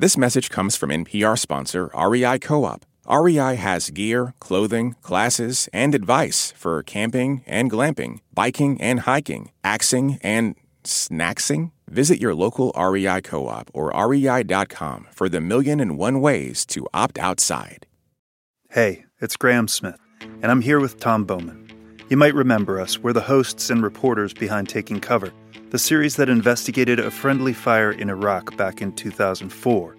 This message comes from NPR sponsor REI Co op. REI has gear, clothing, classes, and advice for camping and glamping, biking and hiking, axing and snacksing. Visit your local REI co op or rei.com for the million and one ways to opt outside. Hey, it's Graham Smith, and I'm here with Tom Bowman. You might remember us. We're the hosts and reporters behind Taking Cover, the series that investigated a friendly fire in Iraq back in 2004.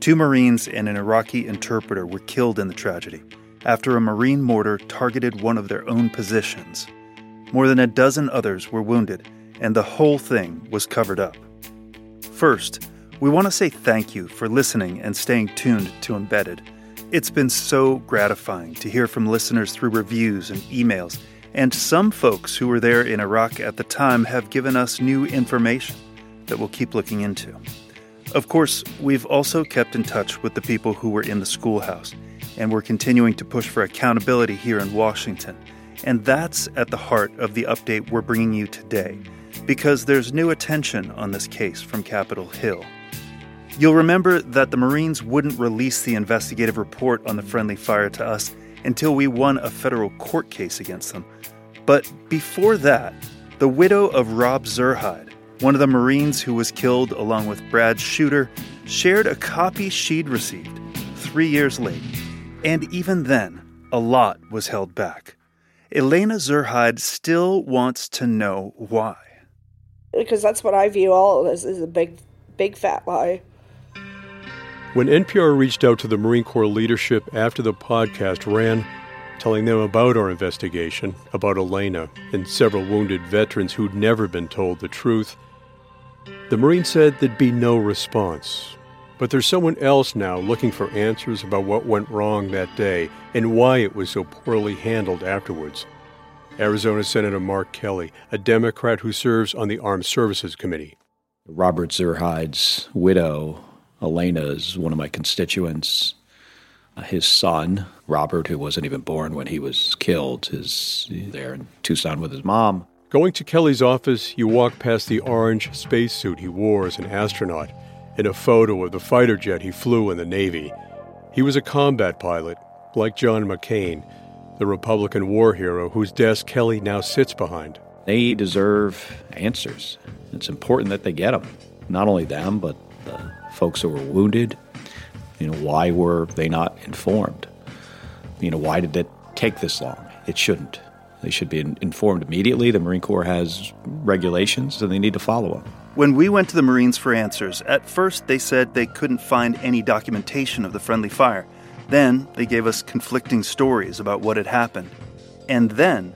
Two Marines and an Iraqi interpreter were killed in the tragedy after a Marine mortar targeted one of their own positions. More than a dozen others were wounded, and the whole thing was covered up. First, we want to say thank you for listening and staying tuned to Embedded. It's been so gratifying to hear from listeners through reviews and emails and some folks who were there in Iraq at the time have given us new information that we'll keep looking into. Of course, we've also kept in touch with the people who were in the schoolhouse, and we're continuing to push for accountability here in Washington. And that's at the heart of the update we're bringing you today, because there's new attention on this case from Capitol Hill. You'll remember that the Marines wouldn't release the investigative report on the friendly fire to us until we won a federal court case against them. But before that, the widow of Rob Zurheide, one of the Marines who was killed along with Brad Shuder, shared a copy she'd received three years late. And even then, a lot was held back. Elena Zurheide still wants to know why. Because that's what I view all of this as a big, big fat lie. When NPR reached out to the Marine Corps leadership after the podcast ran, telling them about our investigation, about Elena, and several wounded veterans who'd never been told the truth, the Marine said there'd be no response. But there's someone else now looking for answers about what went wrong that day and why it was so poorly handled afterwards. Arizona Senator Mark Kelly, a Democrat who serves on the Armed Services Committee. Robert Zurheide's widow Elena is one of my constituents. Uh, his son, Robert, who wasn't even born when he was killed, is there in Tucson with his mom. Going to Kelly's office, you walk past the orange spacesuit he wore as an astronaut and a photo of the fighter jet he flew in the Navy. He was a combat pilot, like John McCain, the Republican war hero whose desk Kelly now sits behind. They deserve answers. It's important that they get them. Not only them, but the folks who were wounded. You know, why were they not informed? You know, why did it take this long? It shouldn't. They should be informed immediately. The Marine Corps has regulations and they need to follow them. When we went to the Marines for answers, at first they said they couldn't find any documentation of the friendly fire. Then they gave us conflicting stories about what had happened. And then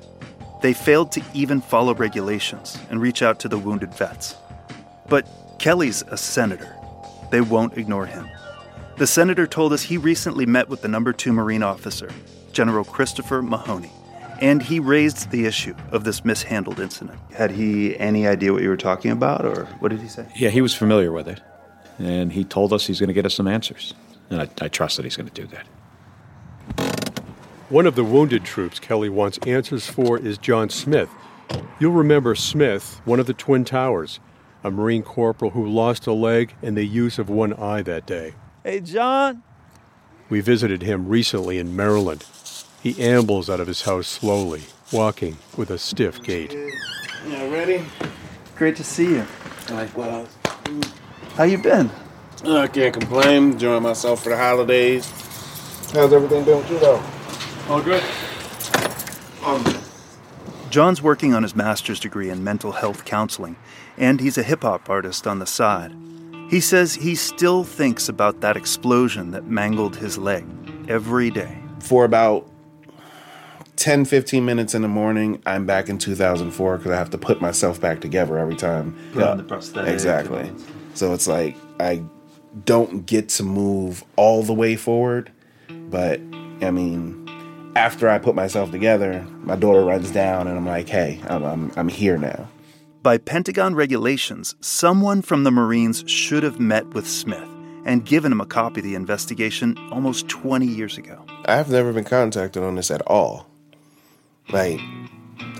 they failed to even follow regulations and reach out to the wounded vets. But Kelly's a senator. They won't ignore him. The senator told us he recently met with the number two Marine officer, General Christopher Mahoney, and he raised the issue of this mishandled incident. Had he any idea what you were talking about, or what did he say? Yeah, he was familiar with it, and he told us he's going to get us some answers, and I, I trust that he's going to do that. One of the wounded troops Kelly wants answers for is John Smith. You'll remember Smith, one of the Twin Towers, a Marine corporal who lost a leg and the use of one eye that day. Hey, John. We visited him recently in Maryland. He ambles out of his house slowly, walking with a stiff gait. Yeah, ready? Great to see you. Likewise. How you been? I can't complain. Enjoying myself for the holidays. How's everything doing with you, though? All good. Um, John's working on his master's degree in mental health counseling, and he's a hip hop artist on the side. He says he still thinks about that explosion that mangled his leg every day. For about 10, 15 minutes in the morning, I'm back in 2004 because I have to put myself back together every time. Put on the prosthetic. Exactly. So it's like I don't get to move all the way forward, but I mean, after I put myself together, my daughter runs down and I'm like, hey, I'm, I'm, I'm here now. By Pentagon regulations, someone from the Marines should have met with Smith and given him a copy of the investigation almost 20 years ago. I've never been contacted on this at all. Like,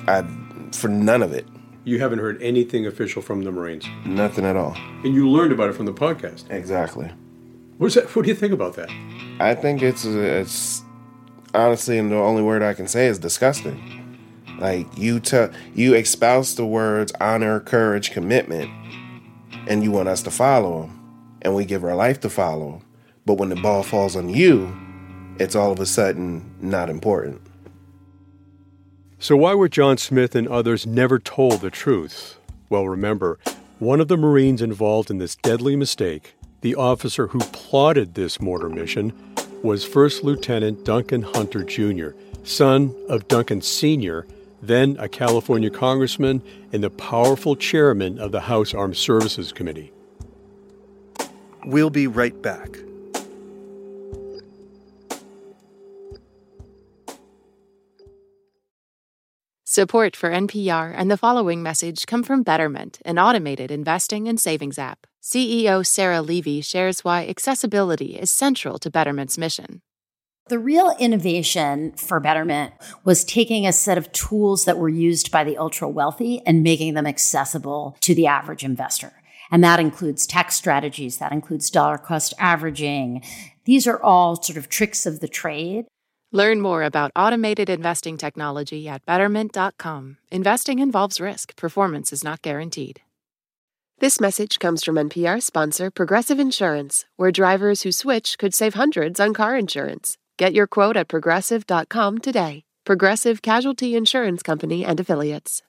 I, for none of it. You haven't heard anything official from the Marines? Nothing at all. And you learned about it from the podcast? Exactly. What's that? What do you think about that? I think it's it's honestly, and the only word I can say is disgusting. Like you you espouse the words honor, courage, commitment, and you want us to follow them, and we give our life to follow them. But when the ball falls on you, it's all of a sudden not important. So why were John Smith and others never told the truth? Well, remember, one of the Marines involved in this deadly mistake, the officer who plotted this mortar mission, was First Lieutenant Duncan Hunter Jr., son of Duncan Sr., then a California congressman and the powerful chairman of the House Armed Services Committee. We'll be right back. Support for NPR and the following message come from Betterment, an automated investing and savings app. CEO Sarah Levy shares why accessibility is central to Betterment's mission. The real innovation for Betterment was taking a set of tools that were used by the ultra wealthy and making them accessible to the average investor. And that includes tax strategies, that includes dollar cost averaging. These are all sort of tricks of the trade. Learn more about automated investing technology at betterment.com. Investing involves risk, performance is not guaranteed. This message comes from NPR sponsor Progressive Insurance, where drivers who switch could save hundreds on car insurance. Get your quote at progressive.com today. Progressive Casualty Insurance Company and Affiliates.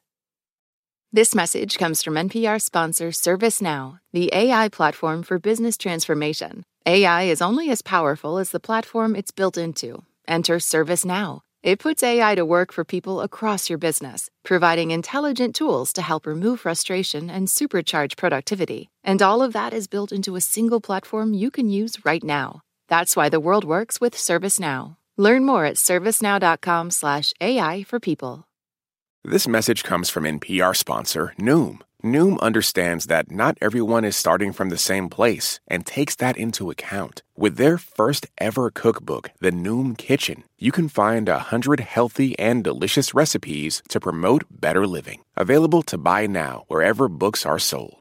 This message comes from NPR sponsor ServiceNow, the AI platform for business transformation. AI is only as powerful as the platform it's built into. Enter ServiceNow. It puts AI to work for people across your business, providing intelligent tools to help remove frustration and supercharge productivity. And all of that is built into a single platform you can use right now. That's why the world works with ServiceNow. Learn more at servicenow.com/ai for people. This message comes from NPR sponsor Noom. Noom understands that not everyone is starting from the same place and takes that into account. With their first ever cookbook, The Noom Kitchen, you can find a hundred healthy and delicious recipes to promote better living. Available to buy now wherever books are sold.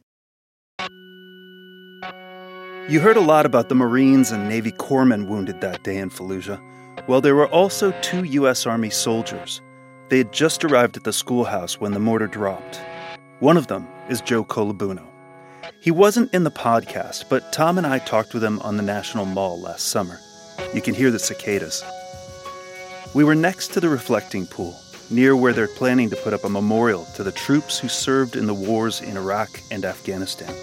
You heard a lot about the Marines and Navy corpsmen wounded that day in Fallujah. Well, there were also two U.S. Army soldiers. They had just arrived at the schoolhouse when the mortar dropped. One of them is Joe Colabuno. He wasn't in the podcast, but Tom and I talked with him on the National Mall last summer. You can hear the cicadas. We were next to the reflecting pool, near where they're planning to put up a memorial to the troops who served in the wars in Iraq and Afghanistan.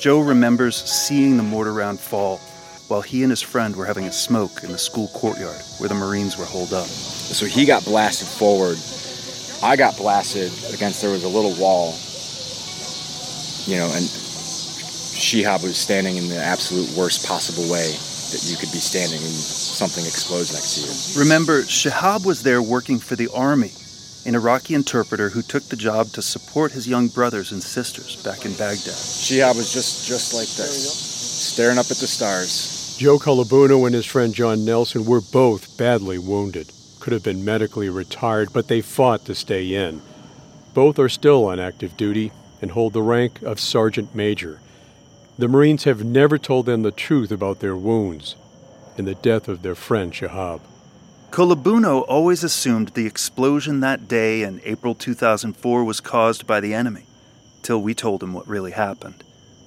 Joe remembers seeing the mortar round fall while he and his friend were having a smoke in the school courtyard where the Marines were holed up. So he got blasted forward. I got blasted against there was a little wall, you know, and Shihab was standing in the absolute worst possible way that you could be standing and something explodes next to you. Remember, Shihab was there working for the army an Iraqi interpreter who took the job to support his young brothers and sisters back in Baghdad. Shihab was just, just like this, staring up at the stars. Joe Colabuno and his friend John Nelson were both badly wounded. Could have been medically retired, but they fought to stay in. Both are still on active duty and hold the rank of sergeant major. The Marines have never told them the truth about their wounds and the death of their friend Shihab. Colabuno always assumed the explosion that day in April 2004 was caused by the enemy, till we told him what really happened.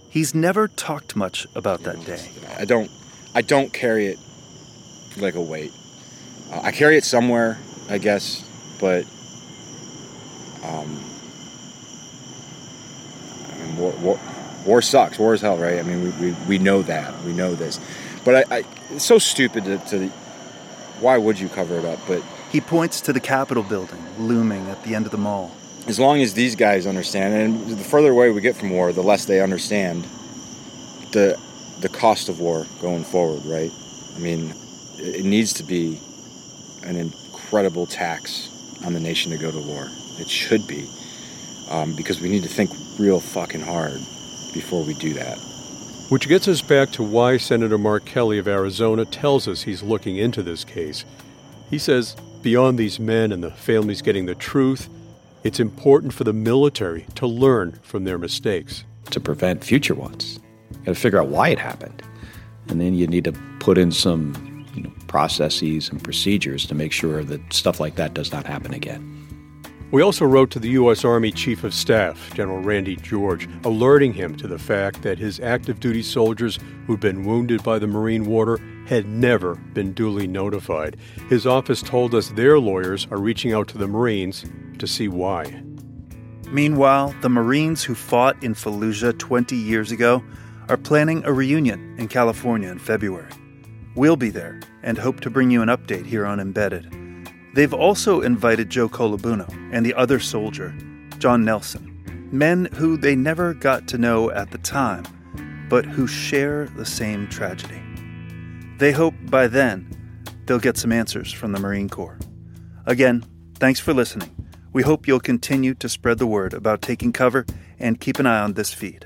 He's never talked much about that day. I don't, I don't carry it like a weight. Uh, I carry it somewhere, I guess, but um, I mean, war, war, war, sucks. War is hell, right? I mean, we, we, we know that. We know this. But I, I it's so stupid to, to why would you cover it up? But he points to the Capitol building looming at the end of the mall. As long as these guys understand, and the further away we get from war, the less they understand the the cost of war going forward, right? I mean, it needs to be an incredible tax on the nation to go to war. It should be, um, because we need to think real fucking hard before we do that. Which gets us back to why Senator Mark Kelly of Arizona tells us he's looking into this case. He says beyond these men and the families getting the truth, it's important for the military to learn from their mistakes. To prevent future ones. You got to figure out why it happened. And then you need to put in some you know, processes and procedures to make sure that stuff like that does not happen again. We also wrote to the U.S. Army Chief of Staff, General Randy George, alerting him to the fact that his active duty soldiers who'd been wounded by the Marine mortar had never been duly notified. His office told us their lawyers are reaching out to the Marines to see why. Meanwhile, the Marines who fought in Fallujah 20 years ago are planning a reunion in California in February. We'll be there and hope to bring you an update here on Embedded. They've also invited Joe Colabuno and the other soldier, John Nelson, men who they never got to know at the time, but who share the same tragedy. They hope by then they'll get some answers from the Marine Corps. Again, thanks for listening. We hope you'll continue to spread the word about taking cover and keep an eye on this feed.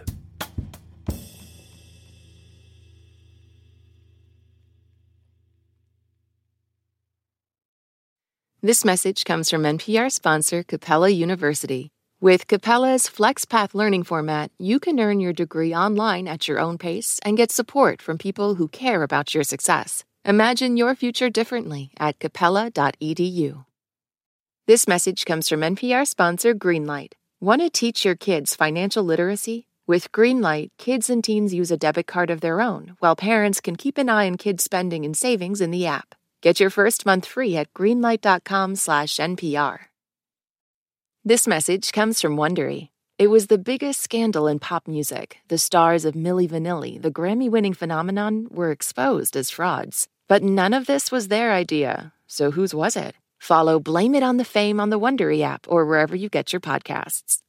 This message comes from NPR sponsor Capella University. With Capella's FlexPath learning format, you can earn your degree online at your own pace and get support from people who care about your success. Imagine your future differently at capella.edu. This message comes from NPR sponsor Greenlight. Want to teach your kids financial literacy? With Greenlight, kids and teens use a debit card of their own, while parents can keep an eye on kids' spending and savings in the app. Get your first month free at greenlight.com/npr. This message comes from Wondery. It was the biggest scandal in pop music. The stars of Milli Vanilli, the Grammy-winning phenomenon, were exposed as frauds. But none of this was their idea. So whose was it? Follow Blame It on the Fame on the Wondery app or wherever you get your podcasts.